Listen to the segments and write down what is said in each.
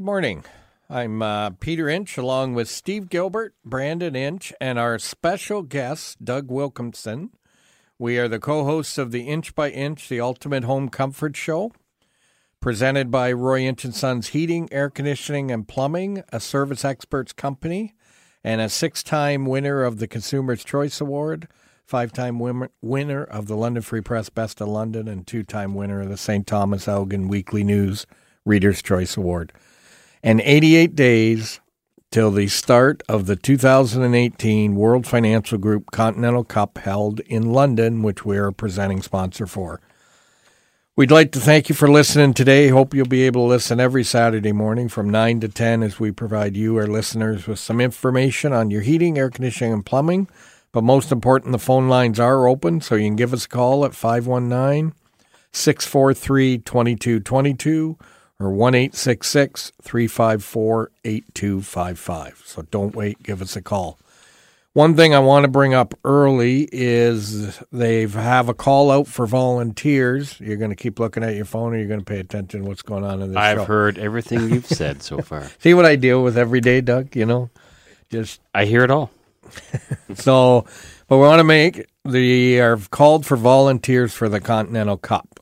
Good morning. I'm uh, Peter Inch along with Steve Gilbert, Brandon Inch, and our special guest, Doug Wilkinson. We are the co hosts of the Inch by Inch, the Ultimate Home Comfort Show, presented by Roy Inch and Sons Heating, Air Conditioning, and Plumbing, a service experts company, and a six time winner of the Consumer's Choice Award, five time winner of the London Free Press Best of London, and two time winner of the St. Thomas Elgin Weekly News Reader's Choice Award and 88 days till the start of the 2018 World Financial Group Continental Cup held in London, which we are presenting sponsor for. We'd like to thank you for listening today. Hope you'll be able to listen every Saturday morning from 9 to 10 as we provide you, our listeners, with some information on your heating, air conditioning, and plumbing. But most important, the phone lines are open, so you can give us a call at 519 643 2222 or 1 354 8255. So don't wait, give us a call. One thing I want to bring up early is they have a call out for volunteers. You're going to keep looking at your phone or you're going to pay attention to what's going on in this I've show. heard everything you've said so far. See what I deal with every day, Doug? You know, just I hear it all. so, but we want to make the are called for volunteers for the Continental Cup.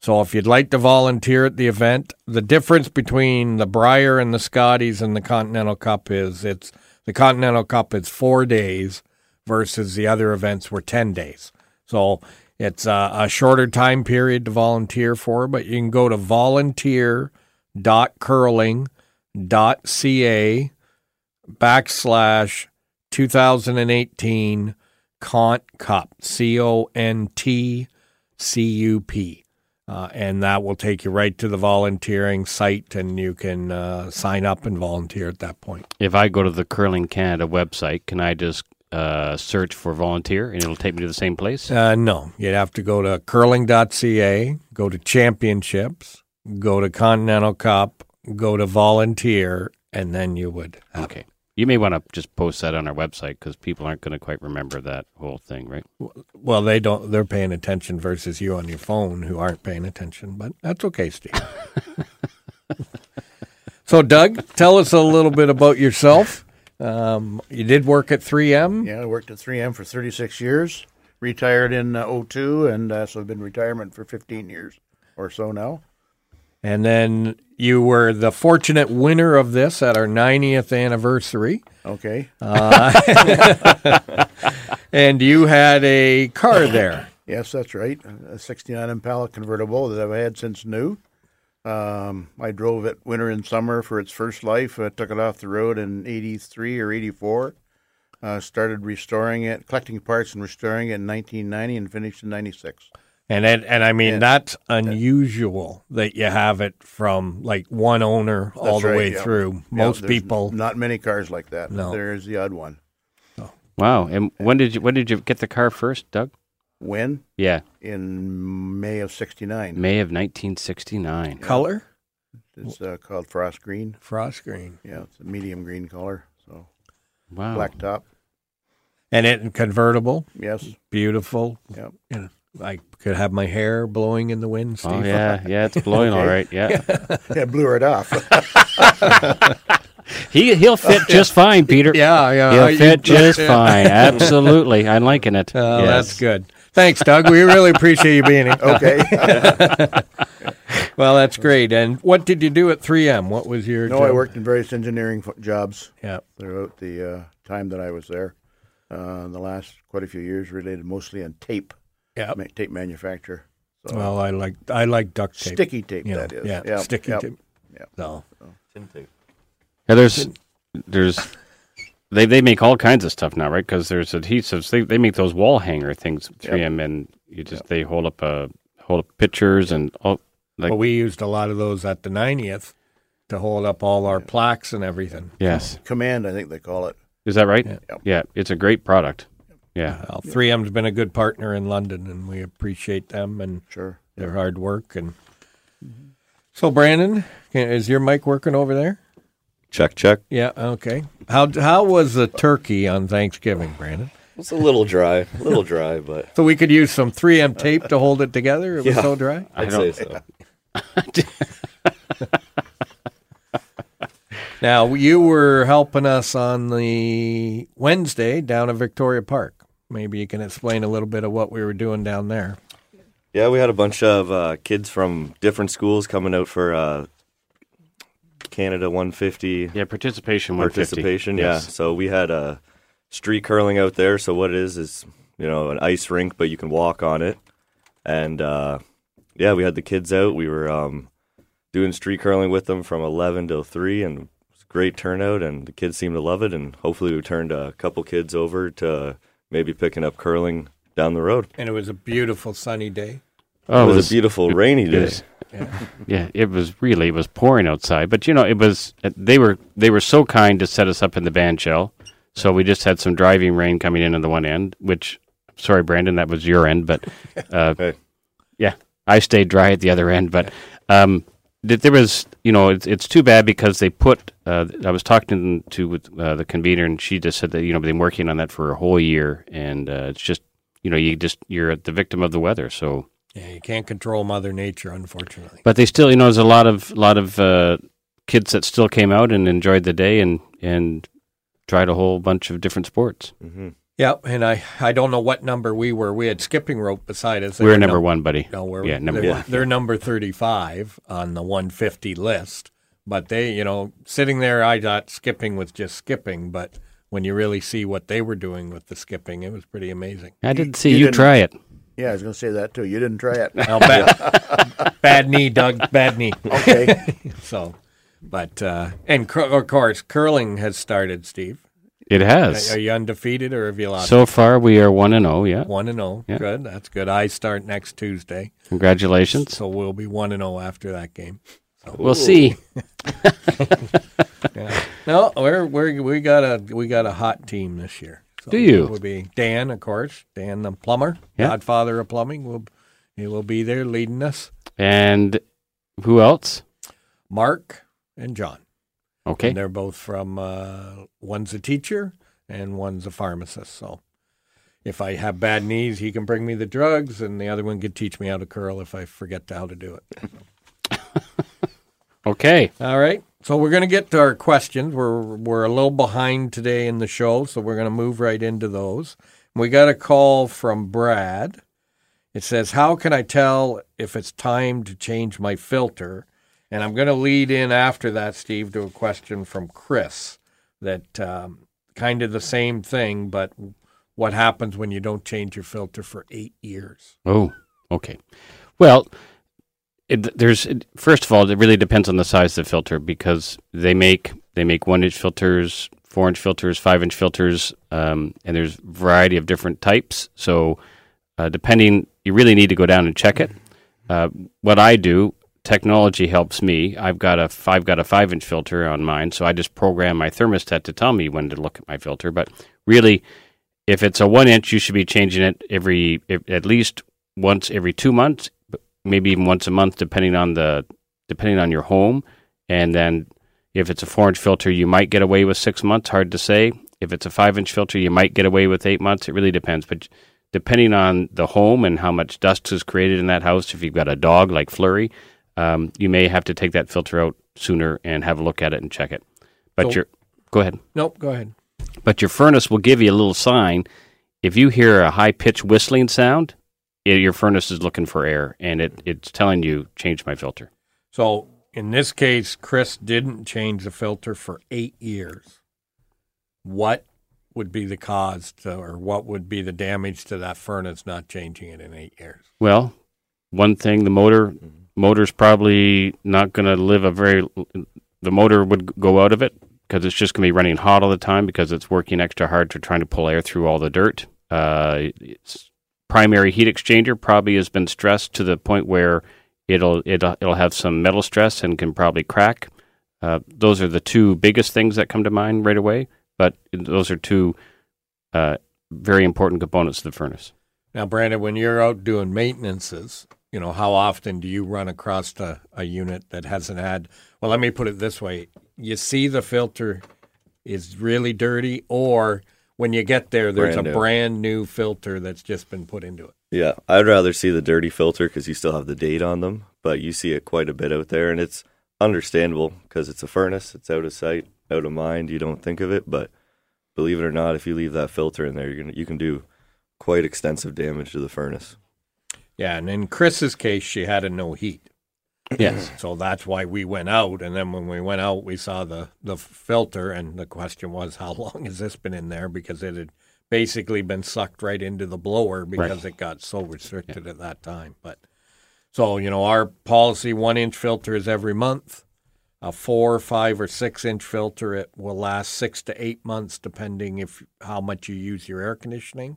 So if you'd like to volunteer at the event, the difference between the Brier and the Scotties and the Continental Cup is it's the Continental Cup is four days versus the other events were 10 days. So it's a, a shorter time period to volunteer for, but you can go to volunteer.curling.ca backslash 2018 Cont Cup, C O N T C U P. Uh, and that will take you right to the volunteering site, and you can uh, sign up and volunteer at that point. If I go to the Curling Canada website, can I just uh, search for volunteer and it'll take me to the same place? Uh, no, you'd have to go to curling.ca, go to championships, go to Continental Cup, go to volunteer, and then you would. okay. You may want to just post that on our website because people aren't going to quite remember that whole thing, right? Well, they don't. They're paying attention versus you on your phone who aren't paying attention. But that's okay, Steve. so, Doug, tell us a little bit about yourself. Um, you did work at 3M. Yeah, I worked at 3M for 36 years. Retired in uh, 02, and uh, so I've been retirement for 15 years or so now. And then you were the fortunate winner of this at our 90th anniversary. Okay. Uh, and you had a car there. Yes, that's right. A 69 Impala convertible that I've had since new. Um, I drove it winter and summer for its first life. I took it off the road in 83 or 84. Uh, started restoring it, collecting parts and restoring it in 1990 and finished in 96. And it, and I mean yeah. that's unusual that you have it from like one owner that's all the right, way yeah. through. Most people not many cars like that. No. there is the odd one. Oh. Wow! And when did you when did you get the car first, Doug? When? Yeah, in May of '69. May of 1969. Color? It's uh, called frost green. Frost green. Yeah, it's a medium green color. So wow, black top. And it convertible. Yes. Beautiful. Yep. You know, I could have my hair blowing in the wind. Steve. Oh yeah, yeah, it's blowing all right. Yeah, yeah, blew it off. he he'll fit just fine, Peter. Yeah, yeah, he'll fit just fine. Absolutely, I'm liking it. Oh, yes. that's good. Thanks, Doug. We really appreciate you being here. Okay. well, that's great. And what did you do at 3M? What was your? No, job? I worked in various engineering jobs. Yeah. Throughout the uh, time that I was there, uh, the last quite a few years, related mostly on tape. Yeah. Ma- tape manufacturer. So, well, I like I like duct tape. Sticky tape. You know, that is. Yeah. Yep. Sticky yep. tape. Yeah. No, so. Yeah, there's there's they they make all kinds of stuff now, right? Because there's adhesives. They they make those wall hanger things, 3M, and you just they hold up uh hold up pictures and all. Like, well, we used a lot of those at the 90th to hold up all our plaques and everything. Yes. Command, I think they call it. Is that right? Yeah. Yeah, it's a great product. Yeah. Uh, well, 3M's been a good partner in London, and we appreciate them and Sure. their hard work. And so, Brandon, can- is your mic working over there? Check, check. Yeah. Okay. How how was the turkey on Thanksgiving, Brandon? It's a little dry, a little dry, but So we could use some 3M tape to hold it together. It was Yeah. so dry. I'd don't- say so. Now, you were helping us on the Wednesday down at Victoria Park. Maybe you can explain a little bit of what we were doing down there. Yeah, we had a bunch of uh, kids from different schools coming out for uh, Canada 150 Yeah, participation 150. participation. Yes. Yeah, so we had a street curling out there. So what it is is you know an ice rink, but you can walk on it. And uh, yeah, we had the kids out. We were um, doing street curling with them from 11 till 3, and it was a great turnout. And the kids seemed to love it. And hopefully, we turned a couple kids over to maybe picking up curling down the road. And it was a beautiful sunny day. Oh, it was, a beautiful rainy it day. was- yeah, it was really it was pouring outside, but you know it was they were they were so kind to set us up in the band shell. So we just had some driving rain coming in on the one end, which sorry Brandon, that was your end, but uh, Hey. yeah, I stayed dry at the other end. But um, th- there was you know it's it's too bad because they put uh, I was talking to with, uh, the convener and she just said that you know they've been working on that for a whole year and uh, it's just you know you just you're the victim of the weather so. Yeah, you can't control Mother Nature, unfortunately. But they still, you know, there's a lot of lot of uh, kids that still came out and enjoyed the day and and tried a whole bunch of different sports. hmm Yeah, and I, I don't know what number we were. We had skipping rope beside us. We were were number num- one, buddy. No, we're Yeah, number they're, one. They're number thirty-five on the one fifty list. But they, you know, sitting there, I thought skipping was just skipping. But when you really see what they were doing with the skipping, it was pretty amazing. I didn't see you you, didn't- try it. Yeah, I was going to say that too. You didn't try it. Well, bad, bad knee, Doug. Bad knee. Okay. So, but uh, and cur- of course, curling has started. Steve, It has. are you undefeated or have you lost? So far, we are one and zero. Yeah, one and zero. Yeah. Good. That's good. I start next Tuesday, congratulations. so we'll be one and zero after that game. We'll see. Yeah. No, we're we're we got a we got a hot team this year. So Do you? Will be Dan, of course, Dan the plumber, Yeah. godfather of plumbing. Will he will be there leading us. And who else? Mark and John. Okay. And they're both from uh, one's a teacher and one's a pharmacist. So if I have bad knees, he can bring me the drugs, and the other one can teach me how to curl if I forget how to do it. Okay. All right. So we're going to get to our questions. We're we're a little behind today in the show, so we're going to move right into those. We got a call from Brad. It says, "How can I tell if it's time to change my filter?" And I'm going to lead in after that, Steve, to a question from Chris. That um, kind of the same thing, but what happens when you don't change your filter for eight years? Oh, okay. Well, it, there's it, first of all, it really depends on the size of the filter because they make they make one inch filters, four inch filters, five inch filters, um, and there's a variety of different types. So, uh, depending, you really need to go down and check it. Uh, what I do, technology helps me. I've got a I've got a five inch filter on mine, so I just program my thermostat to tell me when to look at my filter. But really, if it's a one inch, you should be changing it every at least once every two months, maybe even once a month, depending on the depending on your home. And then if it's a four inch filter, you might get away with six months. Hard to say. If it's a five inch filter, you might get away with eight months. It really depends. But depending on the home and how much dust is created in that house, if you've got a dog like Flurry, um, you may have to take that filter out sooner and have a look at it and check it. But So- your go ahead. Nope. Go ahead. But your furnace will give you a little sign. If you hear a high pitched whistling sound, i your furnace is looking for air, and it, it's telling you change my filter. So in this case, Chris didn't change the filter for eight years. What would be the cause to, or what would be the damage to that furnace not changing it in eight years? Well, one thing the motor motor's probably not going to live a very. The motor would go out of it because it's just going to be running hot all the time because it's working extra hard to trying to pull air through all the dirt. Uh, its primary heat exchanger probably has been stressed to the point where it'll it'll, it'll have some metal stress and can probably crack. Uh, those are the two biggest things that come to mind right away. But those are two uh, very important components of the furnace. Now, Brandon, when you're out doing maintenances, you know, how often do you run across a, a unit that hasn't had, well, let me put it this way. You see the filter is really dirty, or when you get there, there's Brand a new. brand new filter that's just been put into it. Yeah, I'd rather see the dirty filter because you still have the date on them, but you see it quite a bit out there, and it's understandable because it's a furnace, it's out of sight. out of mind. You don't think of it, but believe it or not, if you leave that filter in there, you're gonna you can do quite extensive damage to the furnace. Yeah, and in Chris's case, she had a no heat. Yes. So that's why we went out. And then when we went out, we saw the, the filter. And the question was, how long has this been in there? Because it had basically been sucked right into the blower because it got so restricted at that time. But so, you know, our policy one inch filter is every month. A four, five, or six inch filter, it will last six to eight months, depending if how much you use your air conditioning.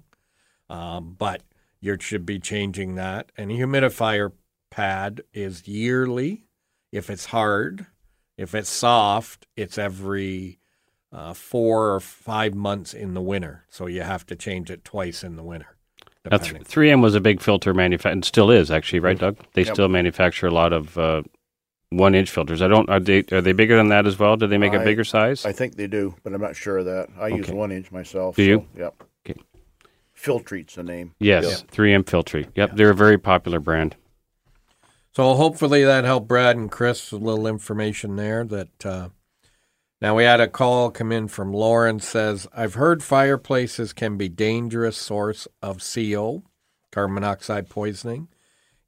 Um, but you should be changing that. And a humidifier pad is yearly. If it's hard, if it's soft, it's every uh, four or five months in the winter. So you have to change it twice in the winter. Now, depending. 3M was a big filter manufacturer, and still is actually, right, Doug? They Yep. still manufacture a lot of uh, one inch filters. I don't. Are they are they bigger than that as well? Do they make a I- bigger size? I think they do, but I'm not sure of that. I use one inch myself. Do you? So, yep. Okay. Filtrete's the name. yes, 3M Filtrete. Yep, they're a very popular brand. So hopefully that helped Brad and Chris a little information there. That uh, now we had a call come in from Lauren says I've heard fireplaces can be dangerous source of CO, carbon monoxide poisoning.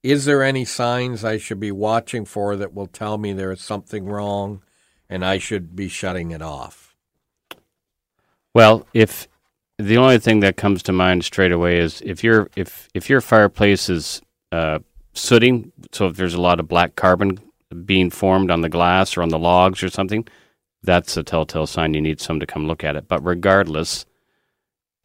Is there any signs I should be watching for that will tell me there is something wrong and I should be shutting it off? Well, if the only thing that comes to mind straight away is if your if if your fireplace is uh, sooting, so if there's a lot of black carbon being formed on the glass or on the logs or something, that's a telltale sign you need someone to come look at it. But regardless,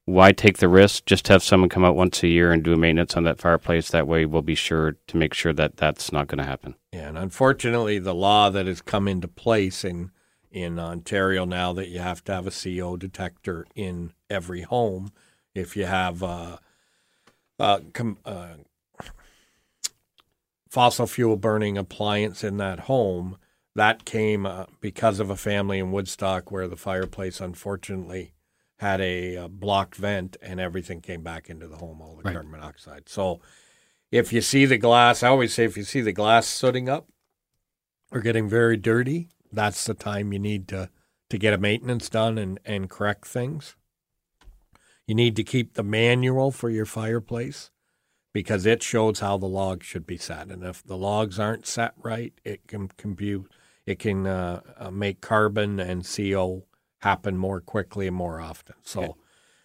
why take the risk? Just have someone come out once a year and do maintenance on that fireplace. That way, we'll be sure to make sure that that's not going to happen. Yeah, and unfortunately, the law that has come into place in in Ontario now that you have to have a CO detector in every home if you have uh, uh, com- uh, fossil fuel burning appliance in that home. That came uh, because of a family in Woodstock where the fireplace unfortunately had a uh, blocked vent and everything came back into the home, all the Right. carbon monoxide. So if you see the glass, I always say if you see the glass sooting up or getting very dirty, that's the time you need to, to get a maintenance done and, and correct things. You need to keep the manual for your fireplace because it shows how the logs should be set. And if the logs aren't set right, it can compute, it can uh, uh, make carbon and CO happen more quickly and more often. So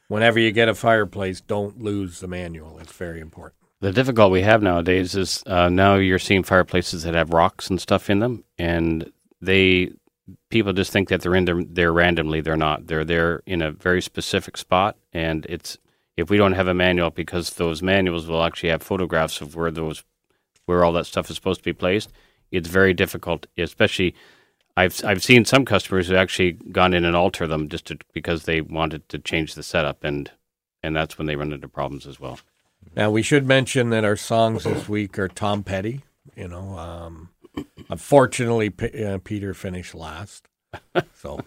whenever you get a fireplace, don't lose the manual. It's very important. The difficult we have nowadays is uh, now you're seeing fireplaces that have rocks and stuff in them, and they people just think that they're in there, there randomly. They're not. They're there in a very specific spot, and it's if we don't have a manual because those manuals will actually have photographs of where those where all that stuff is supposed to be placed. It's very difficult, especially. I've I've seen some customers who actually gone in and alter them just to, because they wanted to change the setup, and and that's when they run into problems as well. Now we should mention that our songs this week are Tom Petty. You know, um, unfortunately, P- uh, Peter finished last, so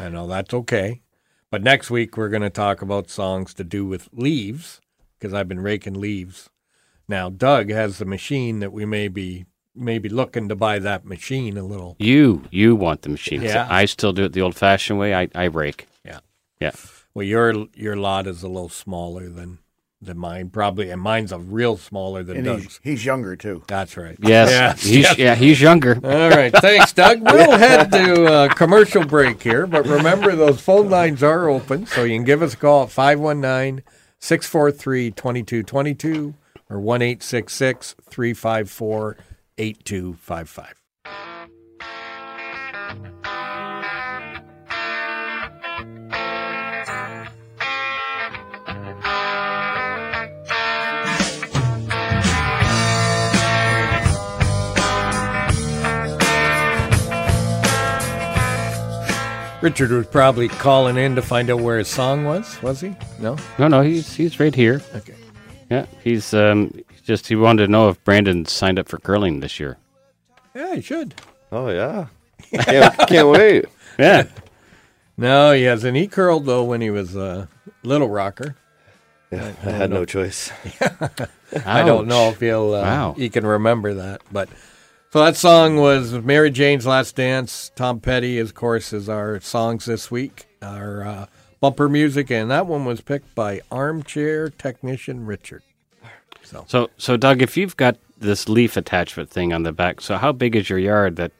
I know that's okay. But next week we're going to talk about songs to do with leaves because I've been raking leaves. Now Doug has the machine that we may be maybe looking to buy that machine a little. You you want the machine. Yeah. I still do it the old fashioned way. I, I rake. Yeah. Yeah. Well, your your lot is a little smaller than than mine, probably, and mine's a real smaller than And Doug's. he's, he's younger, too. That's right. Yes. Yes, he's, yes. Yeah, he's younger. All right. Thanks, Doug. We'll head to a commercial break here, but remember those phone lines are open, so you can give us a call at 519 643 2222 or 1 354 8255. Richard was probably calling in to find out where his song was, was he? No? No, no, he's he's right here. Okay. Yeah, he's um just he wanted to know if Brandon signed up for curling this year. Yeah, he should. Oh yeah, can't, can't wait. Yeah. No, he hasn't. He curled, though, when he was a little rocker. Yeah, I had no choice. I don't know if he'll uh, Wow. he can remember that, but So that song was Mary Jane's Last Dance. Tom Petty, of course, is our songs this week, our uh, bumper music, and that one was picked by Armchair Technician Richard. So, So, so Doug, if you've got this leaf attachment thing on the back, so how big is your yard? That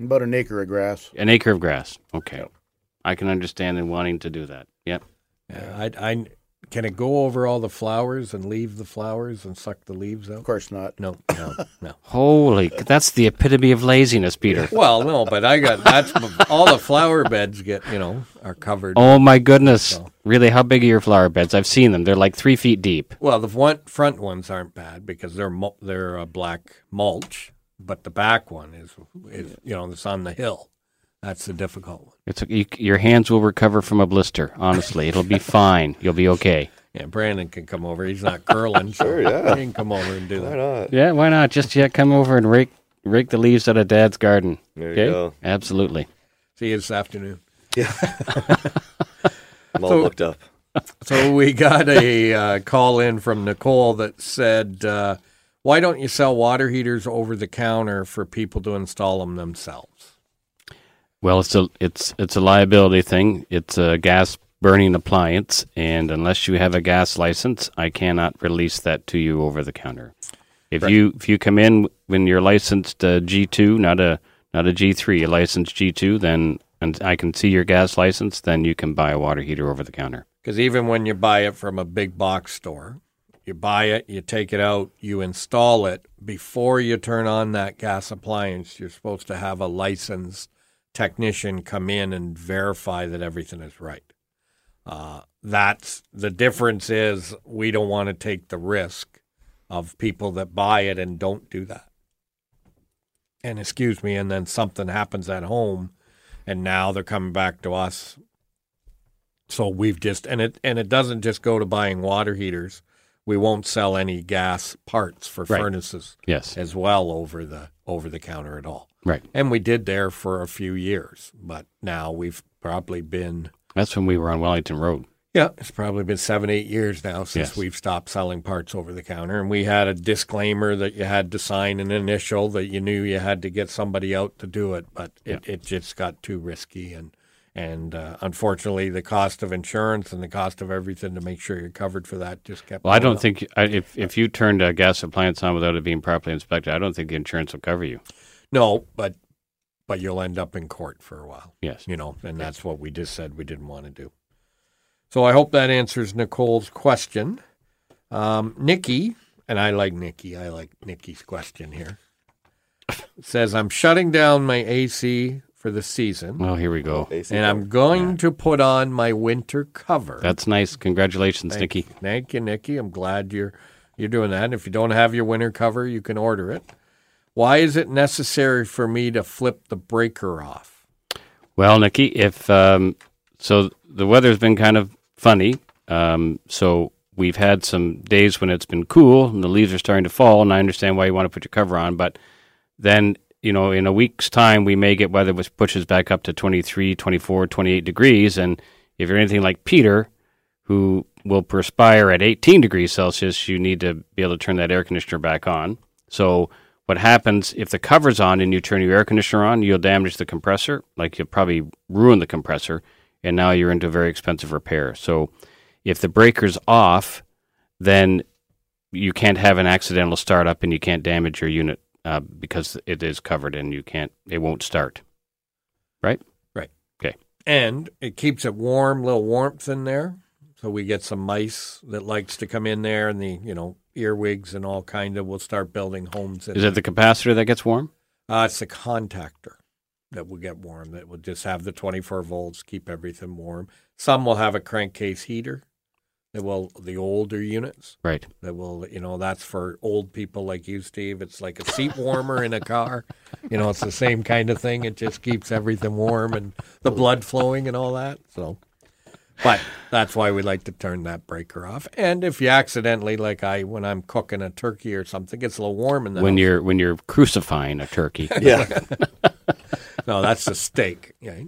About an acre of grass. an acre of grass. Okay, I can understand in wanting to do that. Yep. yeah, I, I can it go over all the flowers and leave the flowers and suck the leaves out? Of course not. No, no, no. Holy, that's the epitome of laziness, Peter. Well, no, but I got that's all the flower beds get you know are covered. Oh my goodness! Really, how big are your flower beds? I've seen them. They're like three feet deep. Well, the one, front ones aren't bad because they're mul- they're uh, black mulch, but the back one is is you know it's on the hill. That's the difficult one. It's you, your hands will recover from a blister. Honestly, it'll be fine. You'll be okay. Yeah, Brandon can come over. He's not curling, so Sure, yeah. he can come over and do Why that. not? Yeah, why not? Just yet come over and rake rake the leaves out of Dad's garden. There you go. absolutely. See you this afternoon. Yeah. I'm all So- looked up. So we got a uh, call in from Nicole that said, uh, "Why don't you sell water heaters over the counter for people to install them themselves?" Well, it's a it's it's a liability thing. It's a gas burning appliance, and unless you have a gas license, I cannot release that to you over the counter. If you if you come in when you're licensed uh, G two, not a not a G three, a licensed G two, then and I can see your gas license, then you can buy a water heater over the counter. Because even when you buy it from a big box store, you buy it, you take it out, you install it. Before you turn on that gas appliance, you're supposed to have a licensed technician come in and verify that everything is right. Uh, that's the difference. Is we don't want to take the risk of people that buy it and don't do that. And excuse me, and then something happens at home, and now they're coming back to us so we've just and it and it doesn't just go to buying water heaters. We won't sell any gas parts for Right. furnaces Yes, as well over the over the counter at all. Right. And we did there for a few years, but now we've probably been That's when we were on Wellington Road. yeah, it's probably been seven, eight years now since Yes. we've stopped selling parts over the counter. And we had a disclaimer that you had to sign an initial that you knew you had to get somebody out to do it, but it, it just got too risky. And, and uh, unfortunately, the cost of insurance and the cost of everything to make sure you're covered for that just kept Well, I don't up. think I, if if you turned a gas appliance on without it being properly inspected, I don't think the insurance will cover you. No, but, but you'll end up in court for a while. Yes. you know, and that's what we just said we didn't want to do. So I hope that answers Nicole's question. Um, Nikki, and I like Nikki, I like Nikki's question here. Says, I'm shutting down my AC for the season, Well, here we go. AC and I'm going to put on my winter cover. That's nice. Congratulations, Thank, Nikki. Thank you, Nikki. I'm glad you're you're doing that. And if you don't have your winter cover, you can order it. Why is it necessary for me to flip the breaker off? Well, Nikki, if um, so, the weather's been kind of funny. Um, so we've had some days when it's been cool and the leaves are starting to fall, and I understand why you want to put your cover on. But then, you know, in a week's time, we may get weather which pushes back up to 23, 24, 28 degrees. And if you're anything like Peter, who will perspire at 18 degrees Celsius, you need to be able to turn that air conditioner back on. So what happens if the cover's on and you turn your air conditioner on, you'll damage the compressor, like you'll probably ruin the compressor, and now you're into a very expensive repair. So if the breaker's off, then you can't have an accidental startup and you can't damage your unit uh, because it is covered and you can't, it won't start. Right? Right. Okay. And it keeps it warm, little warmth in there. So we get some mice that likes to come in there, and the you know earwigs and all kind of. We'll start building homes. In Is it the capacitor that gets warm? Uh, it's the contactor that will get warm. That will just have the 24 volts, keep everything warm. Some will have a crankcase heater. That will the older units Right. that will you know that's for old people like you, Steve. It's like a seat warmer in a car. You know, it's the same kind of thing. It just keeps everything warm and the blood flowing and all that. So, but that's why we like to turn that breaker off. And if you accidentally, like I, when I'm cooking a turkey or something, it gets a little warm in the When house. you're when you're crucifying a turkey. Yeah. No, that's a steak. Right?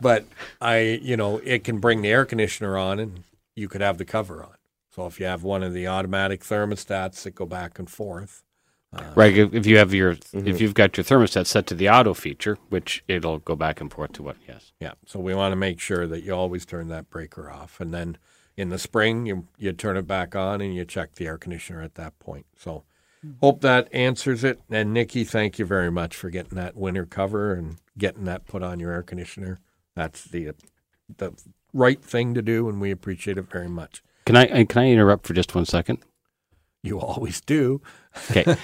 But I, you know, it can bring the air conditioner on, and you could have the cover on. So if you have one of the automatic thermostats that go back and forth, right. If, if you have your Mm-hmm. if you've got your thermostat set to the auto feature, which it'll go back and forth to what? Yes. Yeah. So we want to make sure that you always turn that breaker off, and then in the spring you you turn it back on and you check the air conditioner at that point. So hope that answers it. And Nikki, thank you very much for getting that winter cover and getting that put on your air conditioner. That's the the right thing to do, and we appreciate it very much. Can I can I interrupt for just one second? You always do. Okay.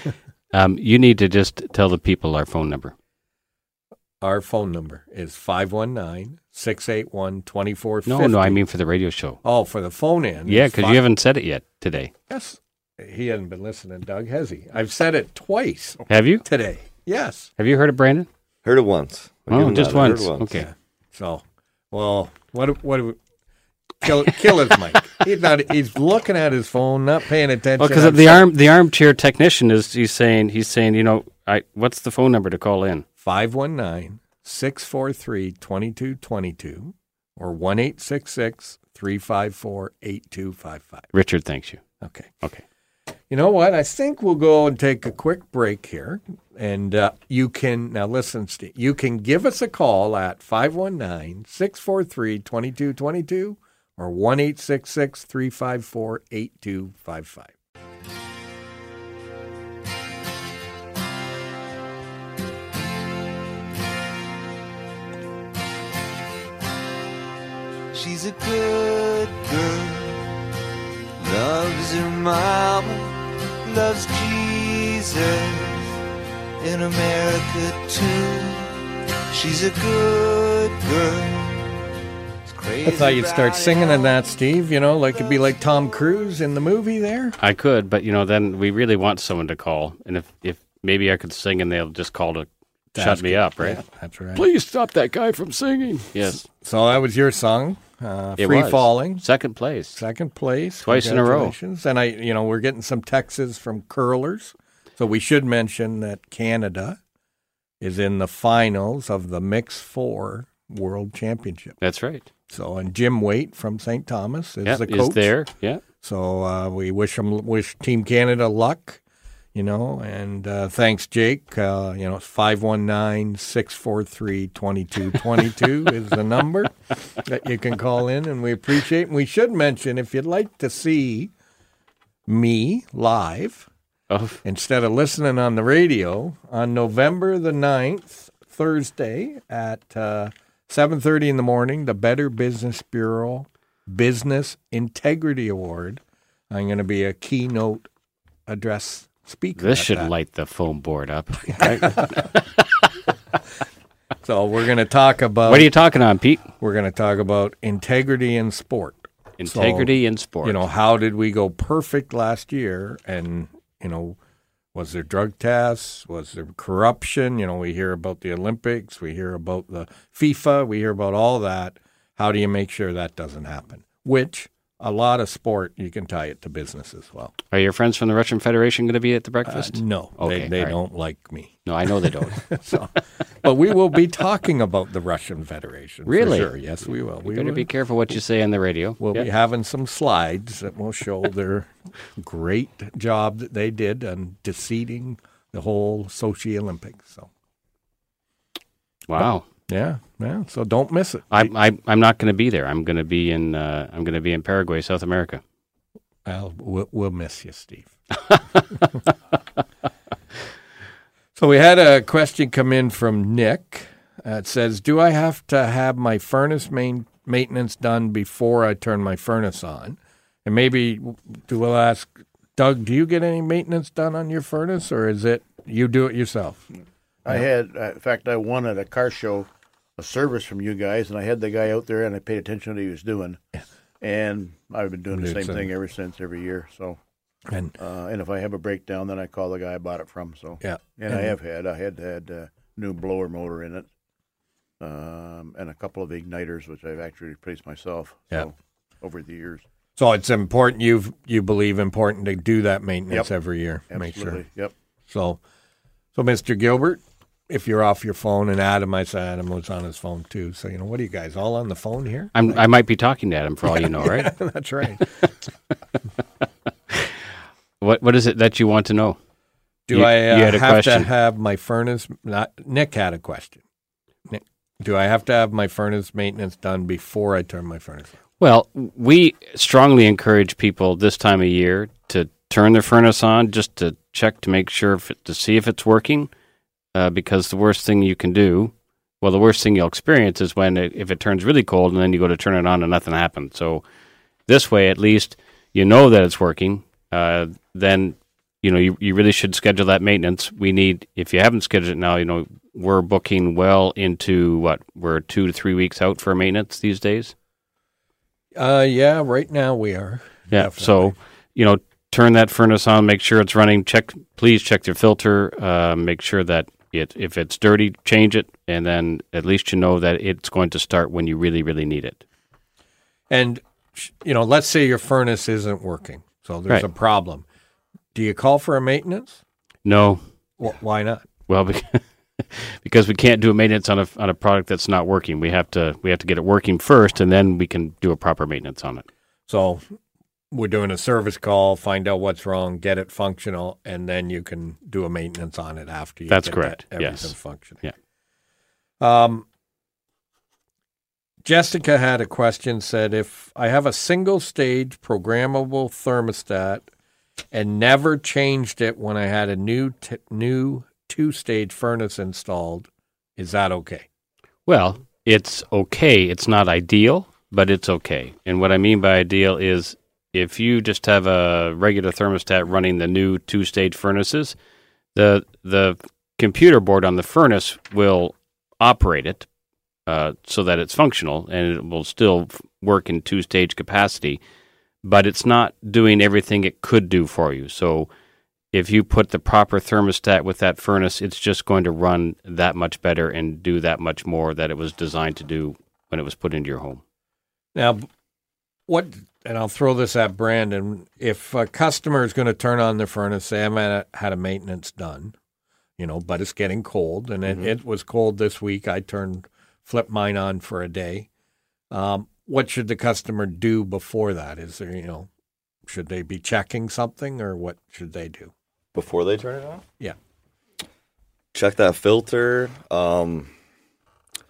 um, you need to just tell the people our phone number. Our phone number is 519 681 2450. No, no, I mean for the radio show. Oh, for the phone in. Yeah, because fi- you haven't said it yet today. Yes. He hasn't been listening, Doug, has he? I've said it twice Have you? today. Yes. Have you heard it, Brandon? Heard it once. I'll Oh, just that. I heard once. it Okay. So, well, what, what, do we- kill, kill his mic. He's not, he's looking at his phone, not paying attention. Well, because the arm the armchair technician is he's saying he's saying you know I what's the phone number to call in? 519 643 2222 or 1 354 8255. Richard thanks you. Okay. Okay. You know what? I think we'll go and take a quick break here. And uh, you can, now listen, Steve, you can give us a call at 519 643 2222 or 1 354 8255. She's a good girl, loves her mama, loves Jesus in America too. She's a good girl. It's crazy I thought you'd start singing in that, Steve. You know, like it'd be like Tom Cruise in the movie there. I could, but you know then we really want someone to call, and if if maybe I could sing and they'll just call to shut me it. up, right? Yeah, that's right. Please stop that guy from singing. Yes, So that was your song, uh, it Free was. Falling. second place. Second place. Twice in a row. And I, you know, we're getting some texts from curlers. So we should mention that Canada is in the finals of the Mix Four World Championship. That's right. So, and Jim Waite from St. Thomas is the coach. is there? Yeah. So uh, we wish them, wish Team Canada luck, you know, and uh, thanks, Jake. Uh, you know, it's 519 643 2222 is the number that you can call in, and we appreciate. And we should mention if you'd like to see me live Oh, instead of listening on the radio on November the 9th, Thursday at uh, 7.30 in the morning, the Better Business Bureau Business Integrity Award. I'm going to be a keynote address speaker. this should that. light the phone board up. So we're going to talk about what are you talking on, Pete? we're going to talk about integrity in sport. Integrity So, in sport. You know, how did we go perfect last year? And, you know, was there drug tests? Was there corruption? You know, we hear about the Olympics, we hear about the FIFA, we hear about all that. How do you make sure that doesn't happen? Which a lot of sport, you can tie it to business as well. Are your friends from the Russian Federation going to be at the Uh, breakfast? no, Okay, they, they right. don't like me. no, I know they don't. So, but we will be talking about the Russian Federation. for Really? sure. Yes, we will. You We better will. be careful what you say on the radio. We'll Yeah. be having some slides that will show their great job that they did on defeating the whole Sochi Olympics. So Wow. Yeah, yeah. So don't miss it. I'm I, I'm not going to be there. I'm going to be in uh, I'm going to be in Paraguay, South America. Well, we'll, we'll miss you, Steve. so we had a question come in from Nick. Uh, it says, "Do I have to have my furnace main maintenance done before I turn my furnace on?" And maybe do we'll ask Doug, "Do you get any maintenance done on your furnace, or is it you do it yourself?" I had, uh, in fact, I won at a car show a service from you guys, and I had the guy out there, and I paid attention to what he was doing. And I've been doing the same thing ever since, every year. So, And uh, and if I have a breakdown, then I call the guy I bought it from. So, yeah, and I have had, I had had uh, new blower motor in it, um, and a couple of igniters, which I've actually replaced myself. Yeah. Over the years, So it's important you you believe important to do that maintenance Yep. every year. absolutely. Make sure. Yep. So, so Mr. Gilbert, if you're off your phone, and Adam, I said Adam was on his phone too. So you know, what are you guys all on the phone here? I'm I might be talking to Adam for all you know, right? That's right. What what is it that you want to know? Do You- I uh, you had a have question. to have my furnace? Not Nick had a question. Nick, do I have to have my furnace maintenance done before I turn my furnace? on? Well, we strongly encourage people this time of year to turn their furnace on just to check to make sure if it, to see if it's working. Uh, because the worst thing you can do, well, the worst thing you'll experience is when it, if it turns really cold and then you go to turn it on and nothing happened. So this way, at least you know that it's working. Uh, then you know you, you really should schedule that maintenance. We need if you haven't scheduled it now, you know we're booking well into what we're two to three weeks out for maintenance these days. Uh, yeah, right now we are. Yeah. Definitely. So, you know, turn that furnace on, make sure it's running. Check, please check your filter. Uh, make sure that it, if it's dirty, change it, and then at least you know that it's going to start when you really, really need it. And you know, let's say your furnace isn't working, so there's Right. a problem. Do you call for a maintenance? No, Wh- Why not? well, because, because we can't do a maintenance on a on a product that's not working. We have to we have to get it working first, and then we can do a proper maintenance on it. So we're doing a service call, find out what's wrong, get it functional, and then you can do a maintenance on it after you. That's get correct. That, Yes. everything functioning. Yeah. Um. Jessica had a question. Said if I have a single stage programmable thermostat and never changed it when I had a new t- new two stage furnace installed, is that okay? Well, it's okay. It's not ideal, but it's okay. And what I mean by ideal is if you just have a regular thermostat running the new two-stage furnaces, the the computer board on the furnace will operate it uh, so that it's functional and it will still work in two-stage capacity, but it's not doing everything it could do for you. So if you put the proper thermostat with that furnace, it's just going to run that much better and do that much more that it was designed to do when it was put into your home. Now, what, and I'll throw this at Brandon. If a customer is going to turn on their furnace, say, I haven't had a- had a maintenance done, you know, but it's getting cold, and it, it was cold this week. I turned, flipped mine on for a day. Um, what should the customer do before that? Is there, you know, should they be checking something or what should they do? before they turn it on. Yeah. Check that filter. Um, I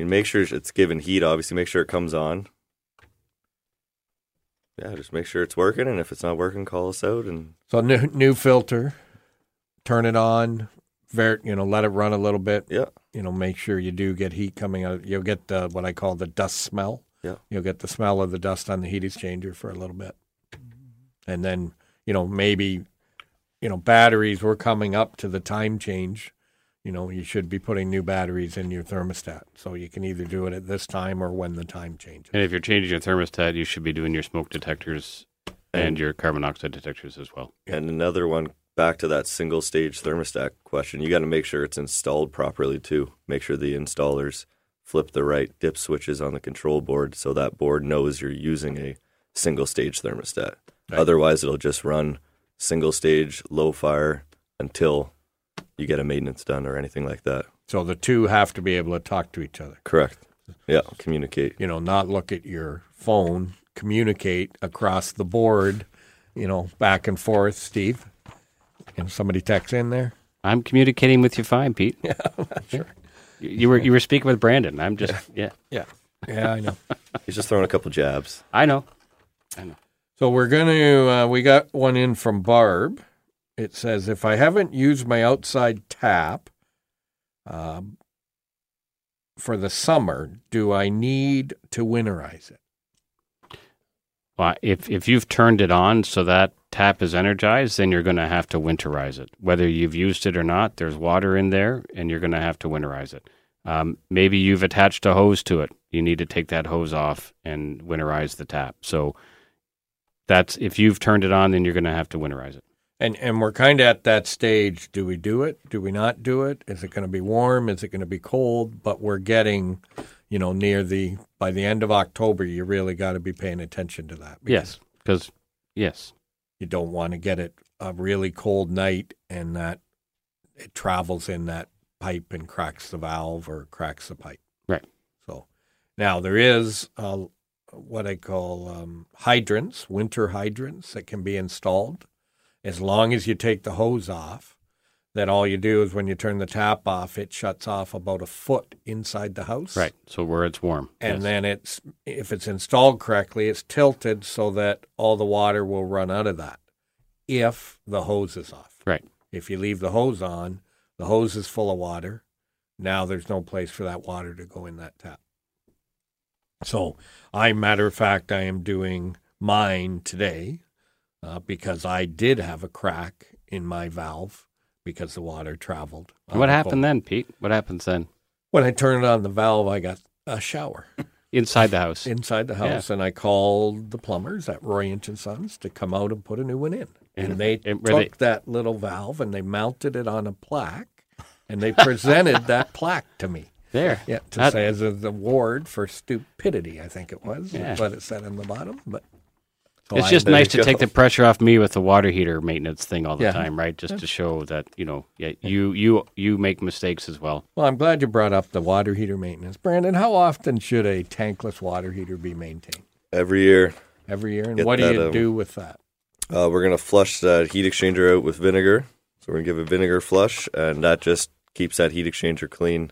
mean, make sure it's given heat. Obviously, make sure it comes on. Yeah, just make sure it's working, and if it's not working, call us out. And So, new, new filter, turn it on, ver- you know, let it run a little bit. yeah, you know, make sure you do get heat coming out. You'll get the what I call the dust smell. Yeah. You'll get the smell of the dust on the heat exchanger for a little bit. And then, you know, maybe, you know, batteries, we're coming up to the time change. You know, you should be putting new batteries in your thermostat. So you can either do it at this time or when the time changes. And if you're changing your thermostat, you should be doing your smoke detectors and your carbon monoxide detectors as well. and another one back to that single stage thermostat question. You got to make sure it's installed properly too. Make sure the installers flip the right dip switches on the control board so that board knows you're using a single stage thermostat. Right. Otherwise, it'll just run single stage low fire until you get a maintenance done or anything like that. So the two have to be able to talk to each other. Correct. Yeah, communicate. You know, not look at your phone, communicate across the board, you know, back and forth, Steve. And somebody texts in there. I'm communicating with you fine, Pete. Yeah, sure. You, you were you were speaking with Brandon. I'm just yeah. Yeah. Yeah, I know. He's just throwing a couple jabs. I know. I know. So we're going to, uh, we got one in from Barb. It says, if I haven't used my outside tap um, for the summer, do I need to winterize it? Well, if if you've turned it on so that tap is energized, then you're going to have to winterize it. Whether you've used it or not, there's water in there, and you're going to have to winterize it. Um, maybe you've attached a hose to it. You need to take that hose off and winterize the tap. So that's if you've turned it on, then you're going to have to winterize it. And and we're kind of at that stage. Do we do it? Do we not do it? Is it going to be warm? Is it going to be cold? But we're getting, you know, near the by the end of October. You really got to be paying attention to that. because Yes, because yes, you don't want to get it a really cold night and that it travels in that pipe and cracks the valve or cracks the pipe. Right. So now there is uh, what I call um, hydrants, winter hydrants that can be installed as long as you take the hose off. that all you do is when you turn the tap off, it shuts off about a foot inside the house. Right. So where it's warm. And Yes. then it's if it's installed correctly, it's tilted so that all the water will run out of that if the hose is off. Right. If you leave the hose on, the hose is full of water. Now there's no place for that water to go in that tap. So, I matter of fact, I am doing mine today uh, because I did have a crack in my valve because the water traveled. What happened boat. then, Pete? What happens then? When I turned on the valve, I got a shower Inside the house. inside the house, and I called the plumbers at Roy Inch and Sons to come out and put a new one in. And they and took they- that little valve and they mounted it on a plaque, and they presented that plaque to me. there. Yeah, to say as an award for stupidity, I think it was. Yeah. What it said in the bottom, but It's I- just nice you to take the pressure off me with the water heater maintenance thing all the Yeah. time, right? Just to show that you know, yeah, you you you make mistakes as well. Well, I'm glad you brought up the water heater maintenance, Brandon. How often should a tankless water heater be maintained? Every year, Every year, and Get what do that, you um, do with that? uh, we're gonna flush that heat exchanger out with vinegar. So we're gonna give a vinegar flush, and that just keeps that heat exchanger clean.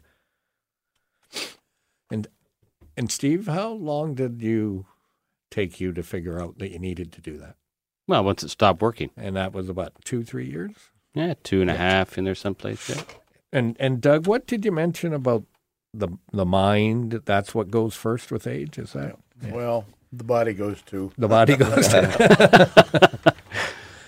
And and Steve, how long did you take you to figure out that you needed to do that? Well, once it stopped working, And that was about two, three years. yeah, two and a half in there someplace. Yeah. And and Doug, what did you mention about the the mind? That's what goes first with age. Is that Yeah. Well, the body goes too. the body goes? to-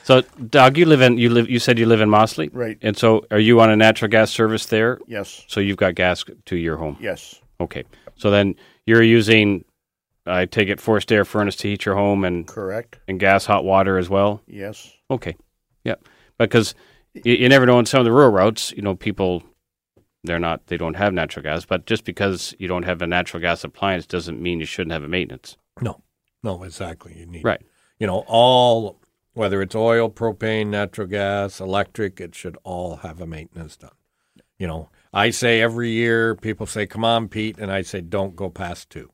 So, Doug, you live in you live. You said you live in Mossley, Right. And so, are you on a natural gas service there? Yes. So you've got gas to your home. Yes. Okay. So then you're using, I take it, forced air furnace to heat your home and Correct. and gas hot water as well. Yes. Okay. Yeah. Because you, you never know on some of the rural routes, you know, people they're not they don't have natural gas, but just because you don't have a natural gas appliance doesn't mean you shouldn't have a maintenance. no, no, exactly. You need Right. You know, all whether it's oil, propane, natural gas, electric, it should all have a maintenance done. You know, I say every year, people say, "Come on, Pete," and I say, "Don't go past two.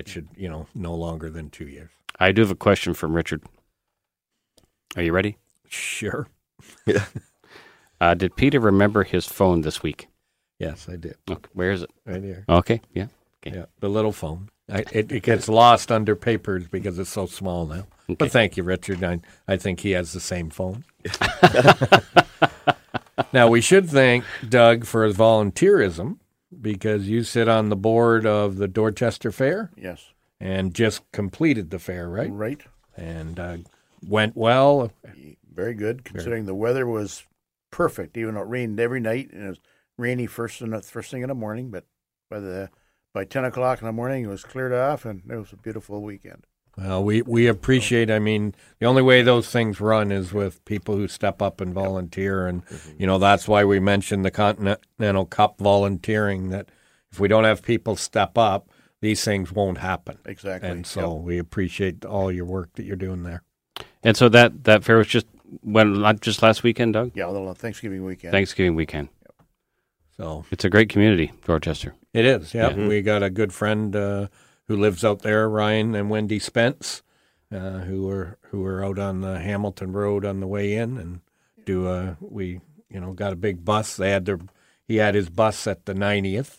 It should, you know, no longer than two years." I do have a question from Richard. Are you ready? Sure. Uh, did Peter remember his phone this week? Yes, I did. Okay, where is it? Right here. Okay, yeah. Yeah, the little phone. I, it, it gets lost under papers because it's so small now. Okay. But thank you, Richard. I, I think he has the same phone. now, we should thank Doug for his volunteerism because you sit on the board of the Dorchester Fair Yes. and just completed the fair, right? Right. And uh, went well. Very good, considering the weather was perfect. Even though it rained every night, and it was rainy first in the, first thing in the morning. But by the by ten o'clock in the morning, it was cleared off, and it was a beautiful weekend. Well, we, we appreciate. I mean, the only way those things run is with people who step up and volunteer, and you know that's why we mentioned the Continental Cup volunteering. That if we don't have people step up, these things won't happen. Exactly. And so we appreciate all your work that you're doing there. And so that that fair was just when not just last weekend, Doug. yeah, the Thanksgiving weekend. Thanksgiving weekend. Yep. So It's a great community, Dorchester. it is. Yeah, Yeah. we got a good friend uh, who lives out there, Ryan and Wendy Spence, uh, who were who were out on the Hamilton Road on the way in, and do a we you know got a big bus. They had their he had his bus at the 90th.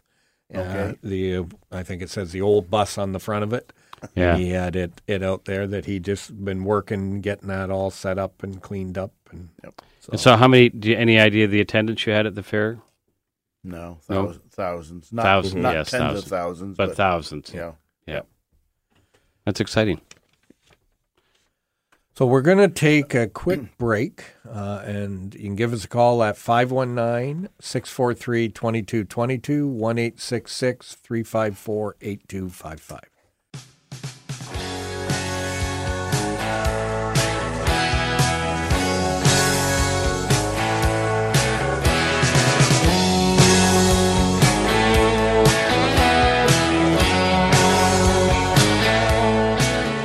Uh, Okay. the uh, I think it says the old bus on the front of it. Yeah. He had it it out there that he just been working getting that all set up and cleaned up and Yep. so, And so, how many? Do you, any idea of the attendance you had at the fair? No, No? thousands, thousands, not Thousands, not yes, tens thousands. of thousands, But thousands. yeah. That's exciting. So we're going to take a quick break, uh, and you can give us a call at 519-643-2222, 1-866-354-8255.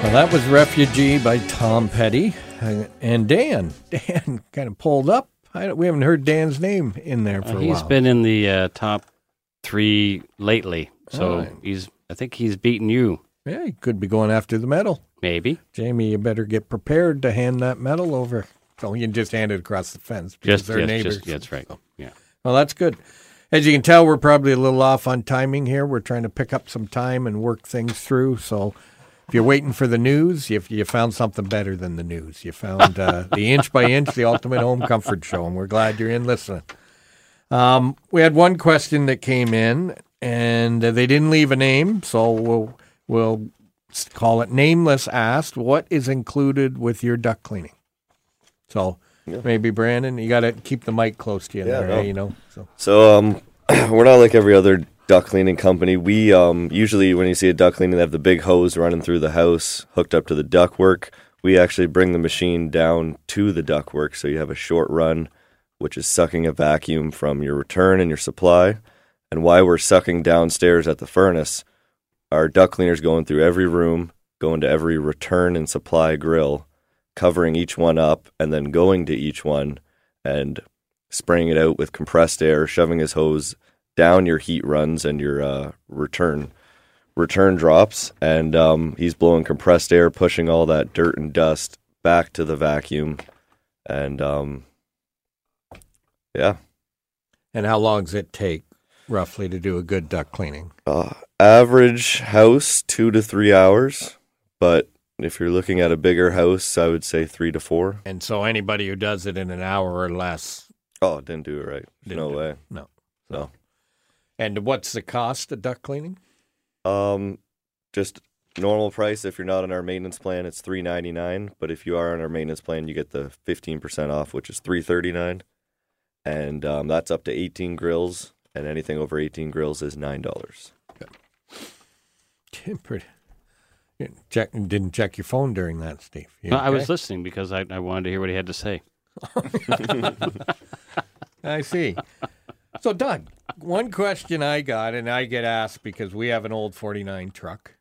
Well, that was Refugee by Tom Petty. Uh, And Dan, Dan kind of pulled up. I, we haven't heard Dan's name in there for Uh, a He's been in the uh, top three lately, so right. he's. I think he's beaten you. yeah, he could be going after the medal. Maybe. Jamie, you better get prepared to hand that medal over. So you can just hand it across the fence because Just, they're yes, neighbors. just, that's right. Yeah. Well, that's good. As you can tell, we're probably a little off on timing here. We're trying to pick up some time and work things through. So if you're waiting for the news, you, you found something better than the news. You found uh, the Inch by Inch, the Ultimate Home Comfort Show, and we're glad you're in listening. Um, we had one question that came in, and uh, they didn't leave a name, so we'll we'll call it nameless. Asked, "What is included with your duct cleaning?" So maybe Brandon, you got to keep the mic close to you Yeah, there, no. you know. So So um, we're not like every other duct cleaning company. We um, usually when you see a duct cleaning, they have the big hose running through the house, hooked up to the ductwork. We actually bring the machine down to the ductwork, so you have a short run, which is sucking a vacuum from your return and your supply. And while we're sucking downstairs at the furnace, our duct cleaner's going through every room, going to every return and supply grill, covering each one up, and then going to each one and spraying it out with compressed air, shoving his hose down your heat runs and your uh, return return drops, and um, he's blowing compressed air, pushing all that dirt and dust back to the vacuum, and um, yeah, And how long does it take roughly to do a good duct cleaning? uh, average house two to three hours, but if you're looking at a bigger house, I would say three to four. And so anybody who does it in an hour or less, Oh, didn't do it right. No way. no. No. And what's the cost of duct cleaning? Um, just normal price. If you're not on our maintenance plan, it's three ninety nine. But if you are on our maintenance plan, you get the fifteen percent off, which is three thirty nine, and um, that's up to eighteen grills. And anything over eighteen grills is nine dollars. Pretty. You Check, didn't check your phone during that, Steve. You No, I was listening because I, I wanted to hear what he had to say. I see. So, Doug, one question I got, and I get asked because we have an old 49 truck.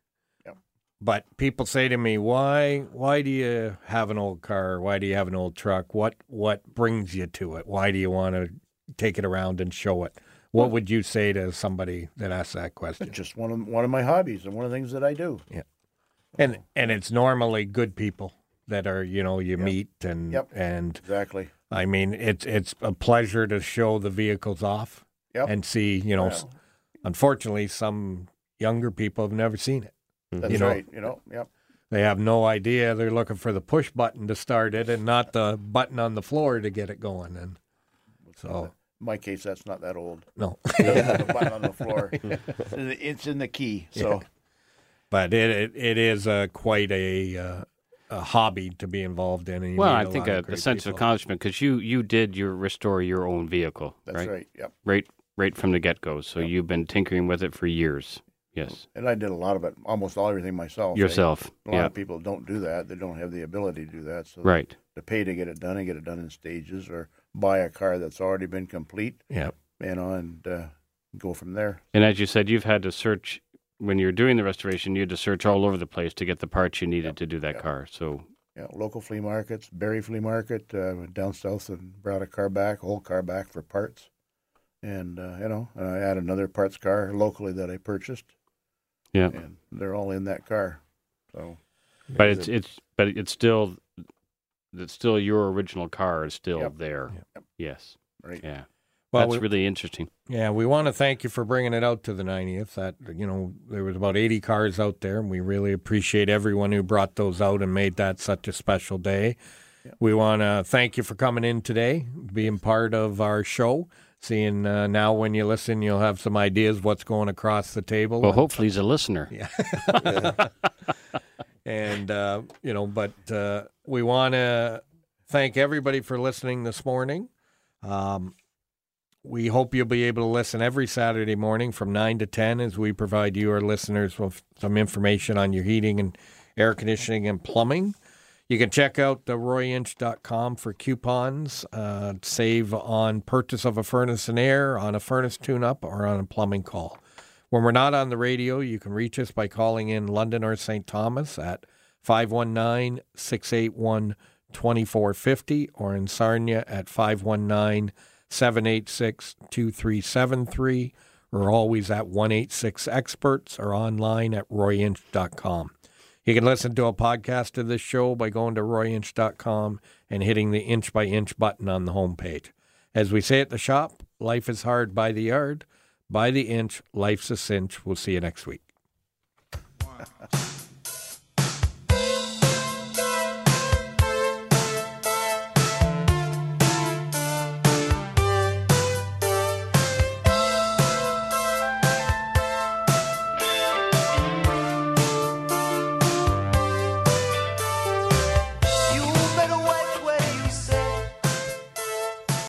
Yep. But people say to me, "Why? Why do you have an old car? Why do you have an old truck? What what brings you to it? Why do you want to take it around and show it?" What would you say to somebody that asks that question? It's just one of one of my hobbies and one of the things that I do. Yeah, And and it's normally good people that are you know you meet and Yep. and Exactly. I mean it's it's a pleasure to show the vehicles off Yep. and see you know. s Unfortunately, some younger people have never seen it. that's you know- right. You know. Yep. They have no idea. They're looking for the push button to start it and not the button on the floor to get it going. And so In my case, that's not that old. no, the button on the floor. It's in the key. So but it it, it is uh, quite a uh, a hobby to be involved in. And Well, meet I a think a, a great sense of accomplishment because you you did your restore your own vehicle, that's right? right. Yep. Right, right from the get go. So you've been tinkering with it for years. Yes, And I did a lot of it, almost all everything myself. eh? yourself. A lot Yeah, of people don't do that. They don't have the ability to do that. So right. to pay to get it done and get it done in stages, or buy a car that's already been complete, Yeah, you know, and uh, go from there. And as you said, you've had to search when you're doing the restoration. You had to search all over the place to get the parts you needed to do that Yep. car. So Yeah, local flea markets, Berry Flea Market, uh, down south and brought a car back, whole car back for parts, and uh, you know, and I had another parts car locally that I purchased, yeah, and they're all in that car. So but it's it's but it's still it's still your original car is still Yep. there. Yep. Yes, right, yeah. Well, That's we- really interesting. yeah. We want to thank you for bringing it out to the 90th. That you know there was about 80 cars out there, and we really appreciate everyone who brought those out and made that such a special day. We want to thank you for coming in today, being part of our show. Seeing uh, now when you listen, you'll have some ideas what's going across the table. Well, And- hopefully he's a listener. Yeah. and uh, you know, but uh, we want to thank everybody for listening this morning. Um, we hope you'll be able to listen every Saturday morning from nine to ten as we provide you, our listeners, with some information on your heating and air conditioning and plumbing. You can check out the royinch.com for coupons, uh, save on purchase of a furnace and air, on a furnace tune up, or on a plumbing call. When we're not on the radio, you can reach us by calling in London or St. Thomas at 519 681 2450 or in Sarnia at 519 786 2373 or always at 186 Experts or online at royinch.com. You can listen to a podcast of this show by going to royinch.com and hitting the inch by inch button on the homepage. As we say at the shop, life is hard by the yard. By the inch, life's a cinch. We'll see you next week.